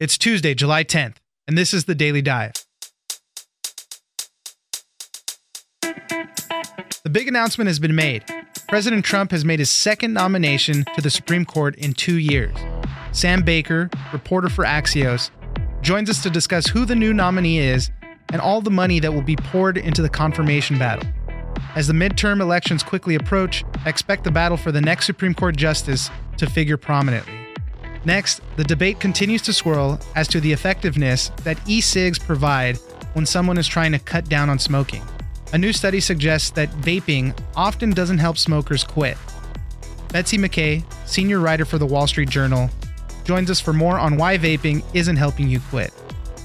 It's Tuesday, July 10th, and this is the Daily Dive. The big announcement has been made. President Trump has made his second nomination to the Supreme Court in two years. Sam Baker, reporter for Axios, joins us to discuss who the new nominee is and all the money that will be poured into the confirmation battle. As the midterm elections quickly approach, expect the battle for the next Supreme Court justice to figure prominently. Next, the debate continues to swirl as to the effectiveness that e cigs provide when someone is trying to cut down on smoking. A new study suggests that vaping often doesn't help smokers quit. Betsy McKay, senior writer for the Wall Street Journal, joins us for more on why vaping isn't helping you quit.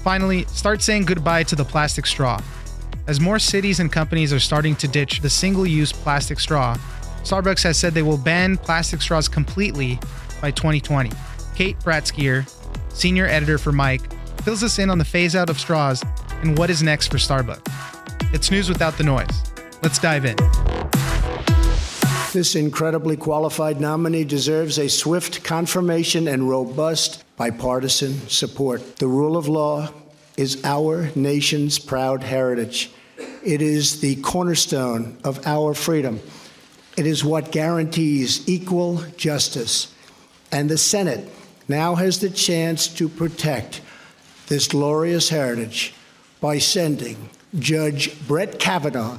Finally, start saying goodbye to the plastic straw. As more cities and companies are starting to ditch the single use plastic straw, Starbucks has said they will ban plastic straws completely by 2020. Kate Bratskeir, senior editor for Mic, fills us in on the phase out of straws and what is next for Starbucks. It's news without the noise. Let's dive in. This incredibly qualified nominee deserves a swift confirmation and robust bipartisan support. The rule of law is our nation's proud heritage. It is the cornerstone of our freedom. It is what guarantees equal justice. And the Senate now has the chance to protect this glorious heritage by sending Judge Brett Kavanaugh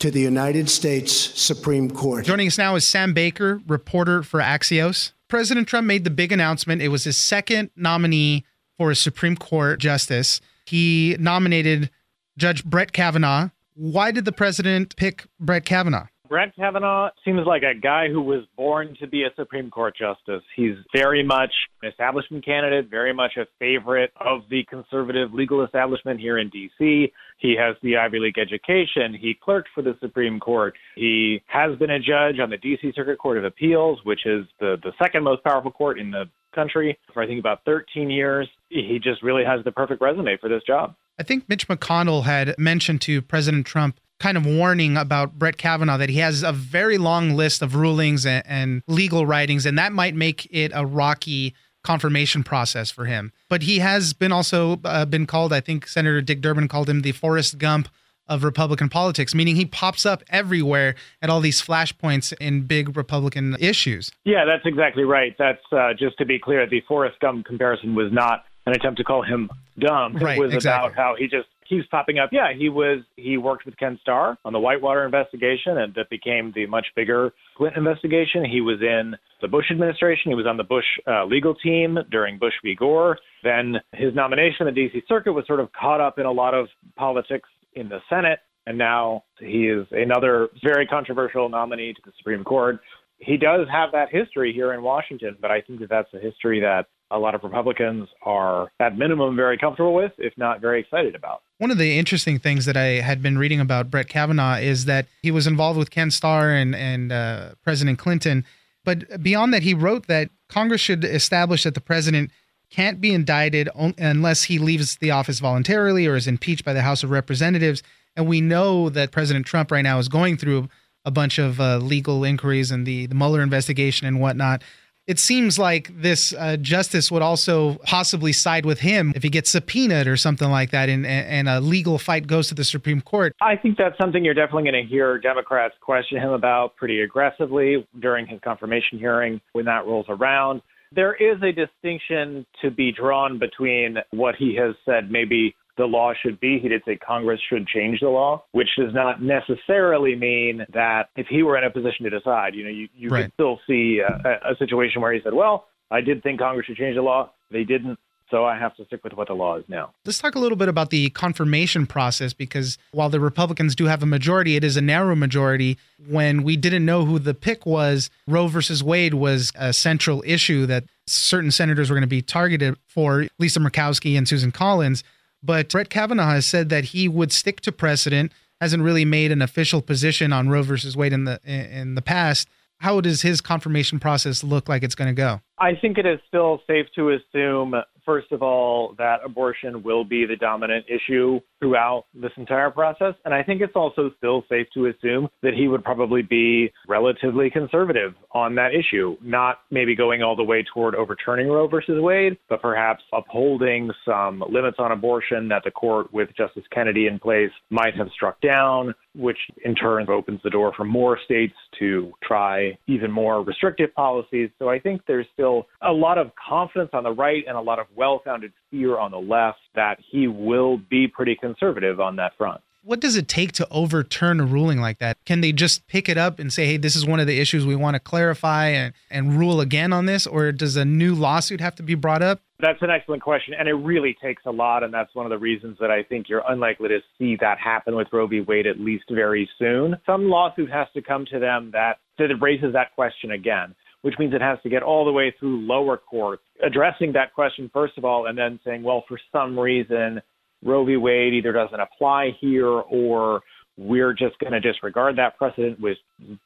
to the United States Supreme Court. Joining us now is Sam Baker, reporter for Axios. President Trump made the big announcement. It was his second nominee for a Supreme Court justice. He nominated Judge Brett Kavanaugh. Why did the president pick Brett Kavanaugh? Brett Kavanaugh seems like a guy who was born to be a Supreme Court justice. He's very much an establishment candidate, very much a favorite of the conservative legal establishment here in D.C. He has the Ivy League education. He clerked for the Supreme Court. He has been a judge on the D.C. Circuit Court of Appeals, which is the, the second most powerful court in the country for I think about 13 years. He just really has the perfect resume for this job. I think Mitch McConnell had mentioned to President Trump kind of warning about Brett Kavanaugh that he has a very long list of rulings and, and legal writings, and that might make it a rocky confirmation process for him. But he has been also uh, been called, I think Senator Dick Durbin called him the Forrest Gump of Republican politics, meaning he pops up everywhere at all these flashpoints in big Republican issues. Yeah, that's exactly right. That's uh, just to be clear, the Forrest Gump comparison was not an attempt to call him dumb. Right, it was exactly. about how he just keeps popping up. Yeah, he was he worked with Ken Starr on the Whitewater investigation, and that became the much bigger Clinton investigation. He was in the Bush administration. He was on the Bush uh, legal team during Bush v. Gore. Then his nomination in the D.C. Circuit was sort of caught up in a lot of politics in the Senate, and now he is another very controversial nominee to the Supreme Court. He does have that history here in Washington, but I think that that's a history that a lot of Republicans are, at minimum, very comfortable with, if not very excited about. One of the interesting things that I had been reading about Brett Kavanaugh is that he was involved with Ken Starr and, and uh, President Clinton. But beyond that, he wrote that Congress should establish that the president can't be indicted on, unless he leaves the office voluntarily or is impeached by the House of Representatives. And we know that President Trump right now is going through a bunch of uh, legal inquiries and the, the Mueller investigation and whatnot. It seems like this uh, justice would also possibly side with him if he gets subpoenaed or something like that, and, and a legal fight goes to the Supreme Court. I think that's something you're definitely going to hear Democrats question him about pretty aggressively during his confirmation hearing when that rolls around. There is a distinction to be drawn between what he has said maybe the law should be. He did say Congress should change the law, which does not necessarily mean that if he were in a position to decide, you know, you, you Right. could still see uh, a, a situation where he said, well, I did think Congress should change the law. They didn't. So I have to stick with what the law is now. Let's talk a little bit about the confirmation process because while the Republicans do have a majority, it is a narrow majority. When we didn't know who the pick was, Roe versus Wade was a central issue that certain senators were going to be targeted for, Lisa Murkowski and Susan Collins. But Brett Kavanaugh has said that he would stick to precedent, hasn't really made an official position on Roe versus Wade in the in the past. How does his confirmation process look like it's going to go? I think it is still safe to assume, first of all, that abortion will be the dominant issue throughout this entire process. And I think it's also still safe to assume that he would probably be relatively conservative on that issue, not maybe going all the way toward overturning Roe versus Wade, but perhaps upholding some limits on abortion that the court with Justice Kennedy in place might have struck down, which in turn opens the door for more states to try even more restrictive policies. So I think there's still a lot of confidence on the right and a lot of well founded fear on the left that he will be pretty conservative on that front. What does it take to overturn a ruling like that? Can they just pick it up and say, hey, this is one of the issues we want to clarify and, and rule again on this? Or does a new lawsuit have to be brought up? That's an excellent question. And it really takes a lot. And that's one of the reasons that I think you're unlikely to see that happen with Roe v. Wade at least very soon. Some lawsuit has to come to them that, that raises that question again which means it has to get all the way through lower courts, addressing that question first of all, and then saying, well, for some reason, Roe v. Wade either doesn't apply here or we're just going to disregard that precedent, which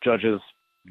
judges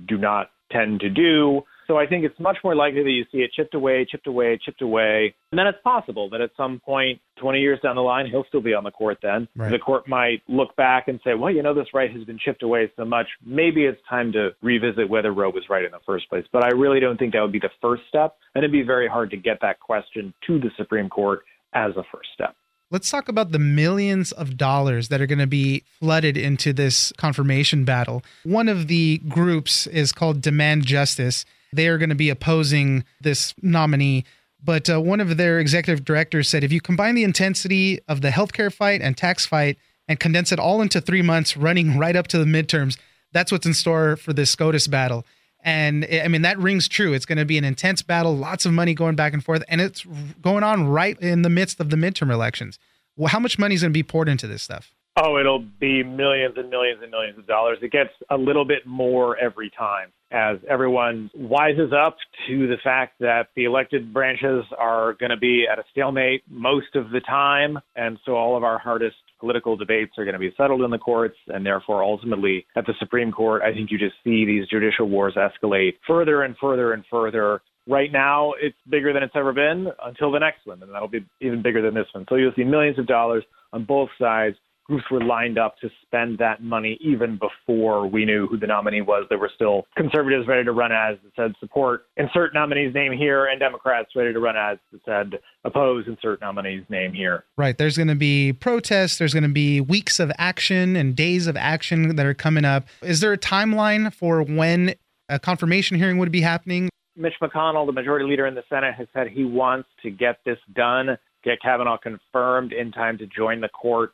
do not tend to do. So I think it's much more likely that you see it chipped away, chipped away, chipped away. And then it's possible that at some point, 20 years down the line, he'll still be on the court then. Right. The court might look back and say, well, you know, this right has been chipped away so much. Maybe it's time to revisit whether Roe was right in the first place. But I really don't think that would be the first step. And it'd be very hard to get that question to the Supreme Court as a first step. Let's talk about the millions of dollars that are going to be flooded into this confirmation battle. One of the groups is called Demand Justice. They are going to be opposing this nominee. But uh, one of their executive directors said if you combine the intensity of the healthcare fight and tax fight and condense it all into three months running right up to the midterms, that's what's in store for this SCOTUS battle. And I mean, that rings true. It's going to be an intense battle, lots of money going back and forth, and it's going on right in the midst of the midterm elections. Well, how much money is going to be poured into this stuff? Oh, it'll be millions and millions and millions of dollars. It gets a little bit more every time as everyone wises up to the fact that the elected branches are going to be at a stalemate most of the time. And so all of our hardest political debates are going to be settled in the courts and therefore ultimately at the Supreme Court. I think you just see these judicial wars escalate further and further and further. Right now, it's bigger than it's ever been until the next one, and that'll be even bigger than this one. So you'll see millions of dollars on both sides groups were lined up to spend that money even before we knew who the nominee was. There were still conservatives ready to run as that said support insert nominee's name here, and Democrats ready to run as that said oppose insert nominee's name here. Right. There's going to be protests. There's going to be weeks of action and days of action that are coming up. Is there a timeline for when a confirmation hearing would be happening? Mitch McConnell, the majority leader in the Senate, has said he wants to get this done, get Kavanaugh confirmed in time to join the court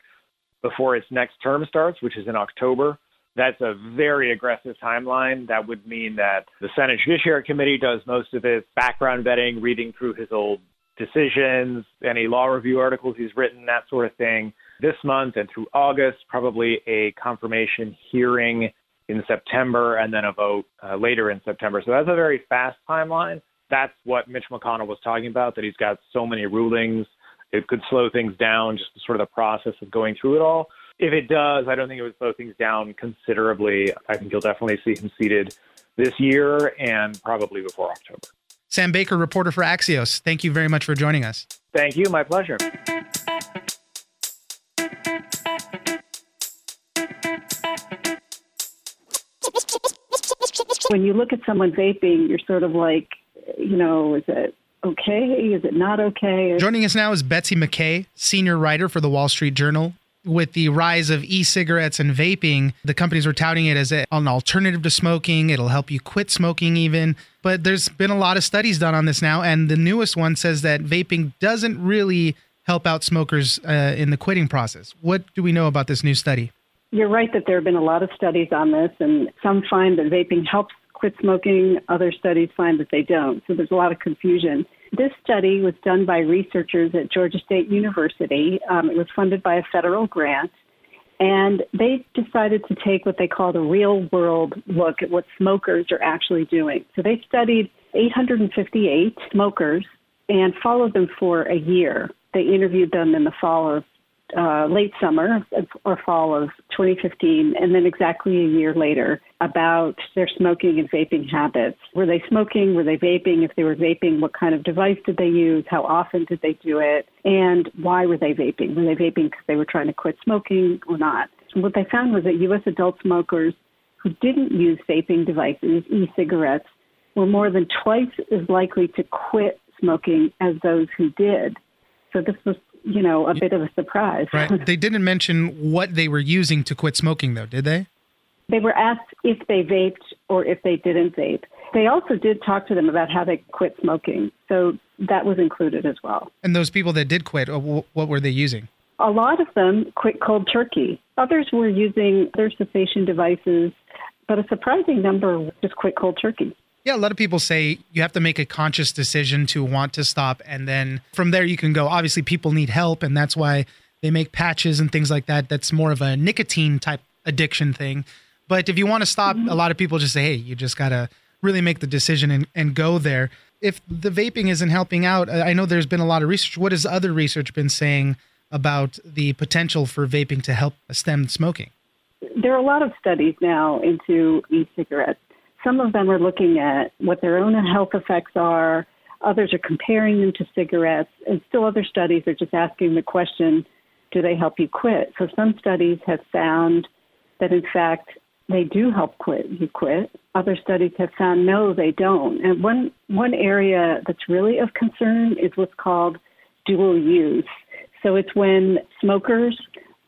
before its next term starts, which is in October. That's a very aggressive timeline. That would mean that the Senate Judiciary Committee does most of its background vetting, reading through his old decisions, any law review articles he's written, that sort of thing. This month and through August, probably a confirmation hearing in September and then a vote uh, later in September. So that's a very fast timeline. That's what Mitch McConnell was talking about, that he's got so many rulings it could slow things down, just sort of the process of going through it all. If it does, I don't think it would slow things down considerably. I think you'll definitely see him seated this year and probably before October. Sam Baker, reporter for Axios, thank you very much for joining us. Thank you. My pleasure. When you look at someone vaping, you're sort of like, you know, is it okay? Is it not okay? Joining us now is Betsy McKay, senior writer for the Wall Street Journal. With the rise of e cigarettes and vaping, the companies are touting it as an alternative to smoking. It'll help you quit smoking, even. But there's been a lot of studies done on this now. And the newest one says that vaping doesn't really help out smokers uh, in the quitting process. What do we know about this new study? You're right that there have been a lot of studies on this, and some find that vaping helps quit smoking. Other studies find that they don't. So there's a lot of confusion. This study was done by researchers at Georgia State University. Um, it was funded by a federal grant. And they decided to take what they called a real world look at what smokers are actually doing. So they studied 858 smokers and followed them for a year. They interviewed them in the fall of uh, late summer or fall of 2015, and then exactly a year later about their smoking and vaping habits. Were they smoking? Were they vaping? If they were vaping, what kind of device did they use? How often did they do it? And why were they vaping? Were they vaping because they were trying to quit smoking or not? What they found was that U.S. adult smokers who didn't use vaping devices, e cigarettes, were more than twice as likely to quit smoking as those who did. So this was, you know, a bit of a surprise. Right. They didn't mention what they were using to quit smoking, though, did they? They were asked if they vaped or if they didn't vape. They also did talk to them about how they quit smoking. So that was included as well. And those people that did quit, uh, what were they using? A lot of them quit cold turkey. Others were using their cessation devices, but a surprising number just quit cold turkey. Yeah, a lot of people say you have to make a conscious decision to want to stop. And then from there, you can go. Obviously, people need help. And that's why they make patches and things like that. That's more of a nicotine type addiction thing. But if you want to stop, mm-hmm. a lot of people just say, hey, you just got to really make the decision and, and go there. If the vaping isn't helping out, I know there's been a lot of research. What has other research been saying about the potential for vaping to help stem smoking? There are a lot of studies now into e cigarettes some of them are looking at what their own health effects are. Others are comparing them to cigarettes. And still other studies are just asking the question, do they help you quit? So some studies have found that in fact they do help quit you quit. Other studies have found no, they don't. And one one area that's really of concern is what's called dual use. So it's when smokers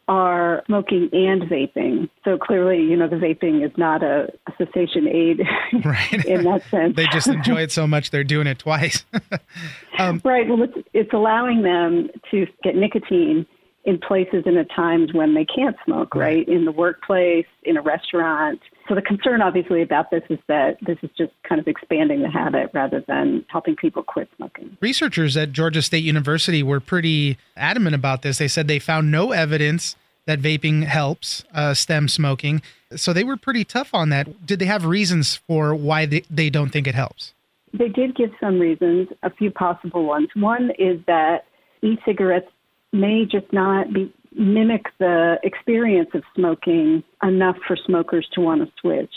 are smoking and vaping. So clearly, you know, the vaping is not a, a cessation aid right. in that sense. they just enjoy it so much they're doing it twice. um, right. Well, it's, it's allowing them to get nicotine in places and at times when they can't smoke, right. In the workplace, in a restaurant. So the concern obviously about this is that this is just kind of expanding the habit rather than helping people quit smoking. Researchers at Georgia State University were pretty adamant about this. They said they found no evidence that vaping helps uh, stem smoking. So they were pretty tough on that. Did they have reasons for why they, they don't think it helps? They did give some reasons, a few possible ones. One is that e cigarettes may just not be mimic the experience of smoking enough for smokers to want to switch.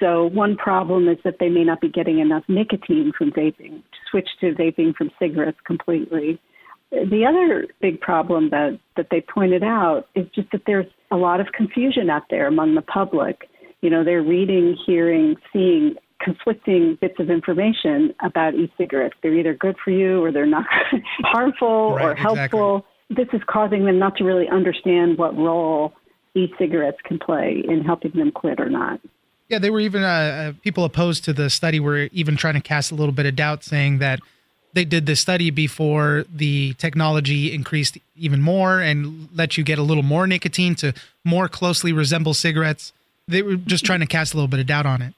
So one problem is that they may not be getting enough nicotine from vaping to switch to vaping from cigarettes completely. The other big problem that, that they pointed out is just that there's a lot of confusion out there among the public. You know, they're reading, hearing, seeing conflicting bits of information about e-cigarettes. They're either good for you or they're not harmful right, or helpful. Exactly this is causing them not to really understand what role e-cigarettes can play in helping them quit or not. Yeah, they were even uh, uh, people opposed to the study were even trying to cast a little bit of doubt, saying that they did the study before the technology increased even more and let you get a little more nicotine to more closely resemble cigarettes. They were just trying to cast a little bit of doubt on it.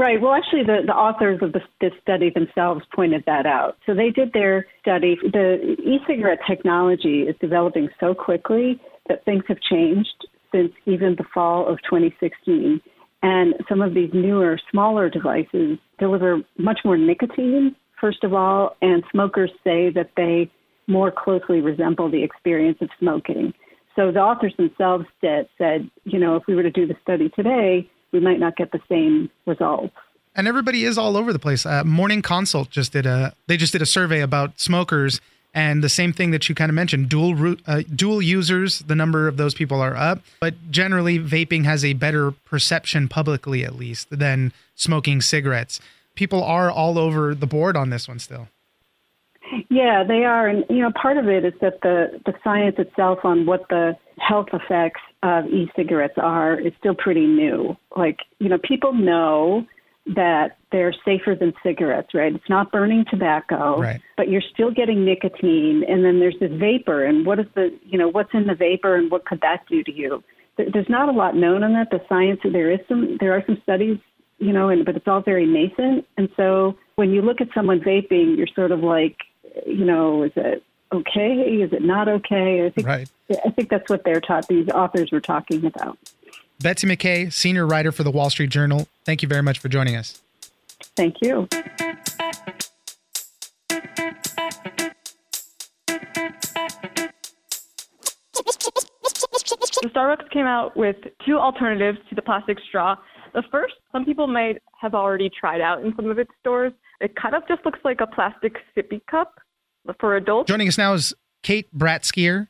Right. Well, actually, the, the authors of the, this study themselves pointed that out. So they did their study. The e cigarette technology is developing so quickly that things have changed since even the fall of 2016. And some of these newer, smaller devices deliver much more nicotine, first of all, and smokers say that they more closely resemble the experience of smoking. So the authors themselves said, said, you know, if we were to do the study today, we might not get the same results. And everybody is all over the place. Uh, Morning Consult just did a they just did a survey about smokers, and the same thing that you kind of mentioned dual uh, dual users. The number of those people are up, but generally vaping has a better perception publicly, at least, than smoking cigarettes. People are all over the board on this one still. Yeah, they are, and you know, part of it is that the the science itself on what the health effects of e-cigarettes are is still pretty new. Like, you know, people know that they're safer than cigarettes, right? It's not burning tobacco, right. but you're still getting nicotine, and then there's this vapor, and what is the, you know, what's in the vapor, and what could that do to you? There's not a lot known on that. The science, there is some, there are some studies, you know, and but it's all very nascent, and so when you look at someone vaping, you're sort of like, you know, is it okay? Is it not okay? I think right. I think that's what they're taught. These authors were talking about. Betsy McKay, senior writer for the Wall Street Journal. Thank you very much for joining us. Thank you. So Starbucks came out with two alternatives to the plastic straw. The first, some people might have already tried out in some of its stores. It kind of just looks like a plastic sippy cup for adults. Joining us now is Kate Bratskeir.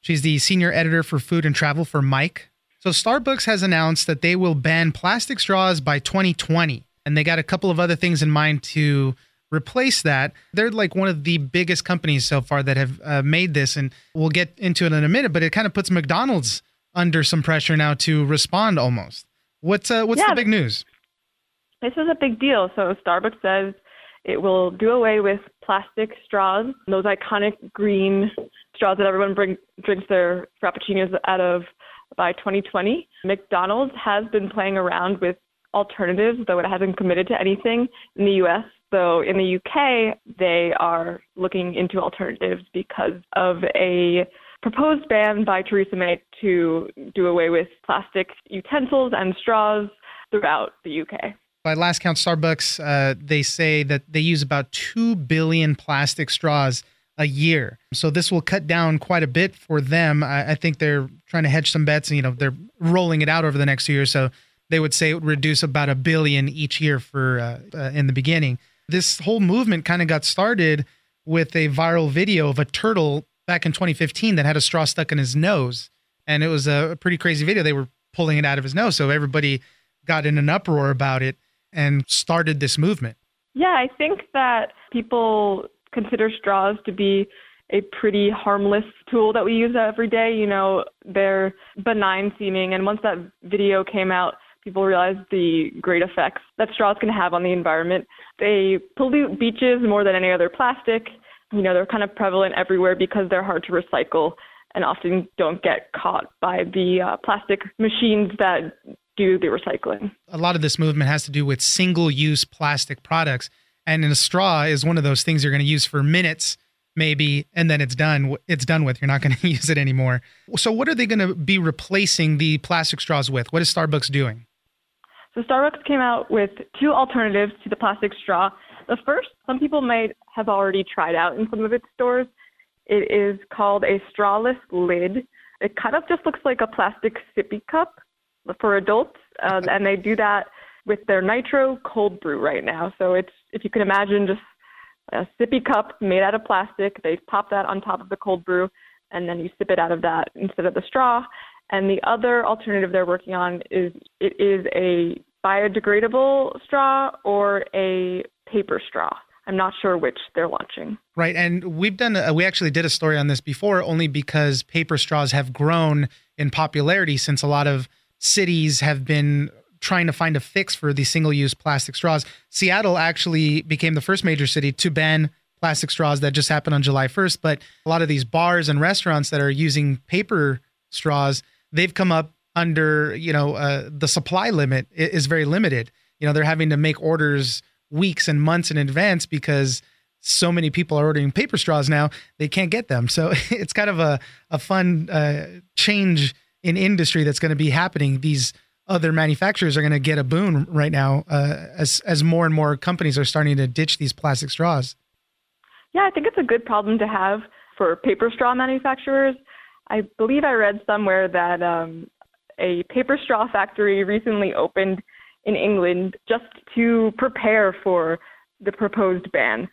She's the senior editor for food and travel for Mic. So Starbucks has announced that they will ban plastic straws by 2020, and they got a couple of other things in mind to replace that. They're like one of the biggest companies so far that have uh, made this, and we'll get into it in a minute. But it kind of puts McDonald's under some pressure now to respond almost. What's uh, what's Yeah. the big news? This is a big deal. So Starbucks says it will do away with plastic straws, those iconic green straws that everyone bring, drinks their frappuccinos out of by 2020. McDonald's has been playing around with alternatives, though it hasn't committed to anything in the U.S. So in the UK, they are looking into alternatives because of a proposed ban by Theresa May to do away with plastic utensils and straws throughout the UK. By last count, Starbucks uh, they say that they use about two billion plastic straws a year. So this will cut down quite a bit for them. I, I think they're trying to hedge some bets. and You know, they're rolling it out over the next two years. So they would say it would reduce about a billion each year for uh, uh, in the beginning. This whole movement kind of got started with a viral video of a turtle back in 2015 that had a straw stuck in his nose, and it was a pretty crazy video. They were pulling it out of his nose, so everybody got in an uproar about it and started this movement. Yeah, I think that people consider straws to be a pretty harmless tool that we use every day. You know, they're benign seeming. And once that video came out, people realized the great effects that straws can have on the environment. They pollute beaches more than any other plastic. You know, they're kind of prevalent everywhere because they're hard to recycle and often don't get caught by the uh, plastic machines that do the recycling. a lot of this movement has to do with single use plastic products. And a straw is one of those things you're going to use for minutes, maybe, and then it's done. It's done with. You're not going to use it anymore. So, what are they going to be replacing the plastic straws with? What is Starbucks doing? So Starbucks came out with two alternatives to the plastic straw. The first, some people might have already tried out in some of its stores. It is called a strawless lid. It kind of just looks like a plastic sippy cup for adults, um, and they do that with their nitro cold brew right now. So it's if you can imagine just a sippy cup made out of plastic. They pop that on top of the cold brew, and then you sip it out of that instead of the straw. And the other alternative they're working on is it is a biodegradable straw or a paper straw. I'm not sure which they're launching. Right. And we've done, a, we actually did a story on this before, only because paper straws have grown in popularity since a lot of cities have been trying to find a fix for these single use plastic straws. Seattle actually became the first major city to ban plastic straws. That just happened on July 1st. But a lot of these bars and restaurants that are using paper straws, they've come up under, you know, uh, the supply limit is very limited. You know, they're having to make orders weeks and months in advance because so many people are ordering paper straws now they can't get them so it's kind of a, a fun uh, change in industry that's going to be happening these other manufacturers are going to get a boon right now uh, as as more and more companies are starting to ditch these plastic straws Yeah, I think it's a good problem to have for paper straw manufacturers. I believe I read somewhere that um, a paper straw factory recently opened in England just to prepare for the proposed ban.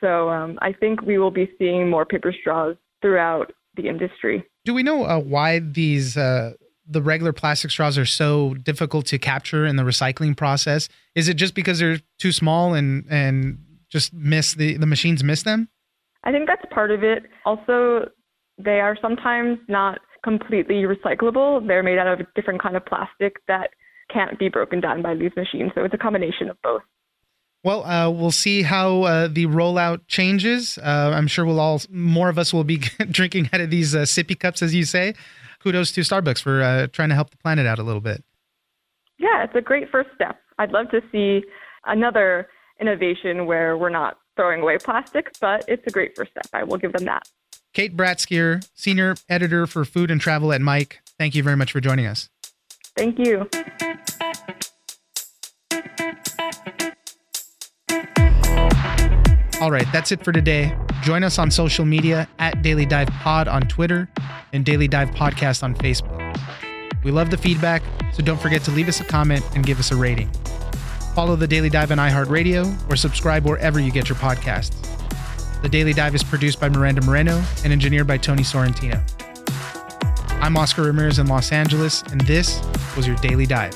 So um, I think we will be seeing more paper straws throughout the industry. do we know uh, why these uh, the regular plastic straws are so difficult to capture in the recycling process is it just because they're too small and and just miss the the machines miss them I think that's part of it. Also, they are sometimes not completely recyclable. They're made out of a different kind of plastic that can't be broken down by these machines. So it's a combination of both. Well, uh, we'll see how uh, the rollout changes. Uh, I'm sure we'll all more of us will be drinking out of these uh, sippy cups, as you say. Kudos to Starbucks for uh, trying to help the planet out a little bit. Yeah, it's a great first step. I'd love to see another innovation where we're not throwing away plastic, but it's a great first step. I will give them that. Kate Bratskeir, senior editor for food and travel at Mic. Thank you very much for joining us. Thank you. All right, that's it for today. Join us on social media at Daily Dive Pod on Twitter and Daily Dive Podcast on Facebook. We love the feedback, so don't forget to leave us a comment and give us a rating. Follow The Daily Dive on iHeartRadio or subscribe wherever you get your podcasts. The Daily Dive is produced by Miranda Moreno and engineered by Tony Sorrentino. I'm Oscar Ramirez in Los Angeles, and this was your Daily Dive.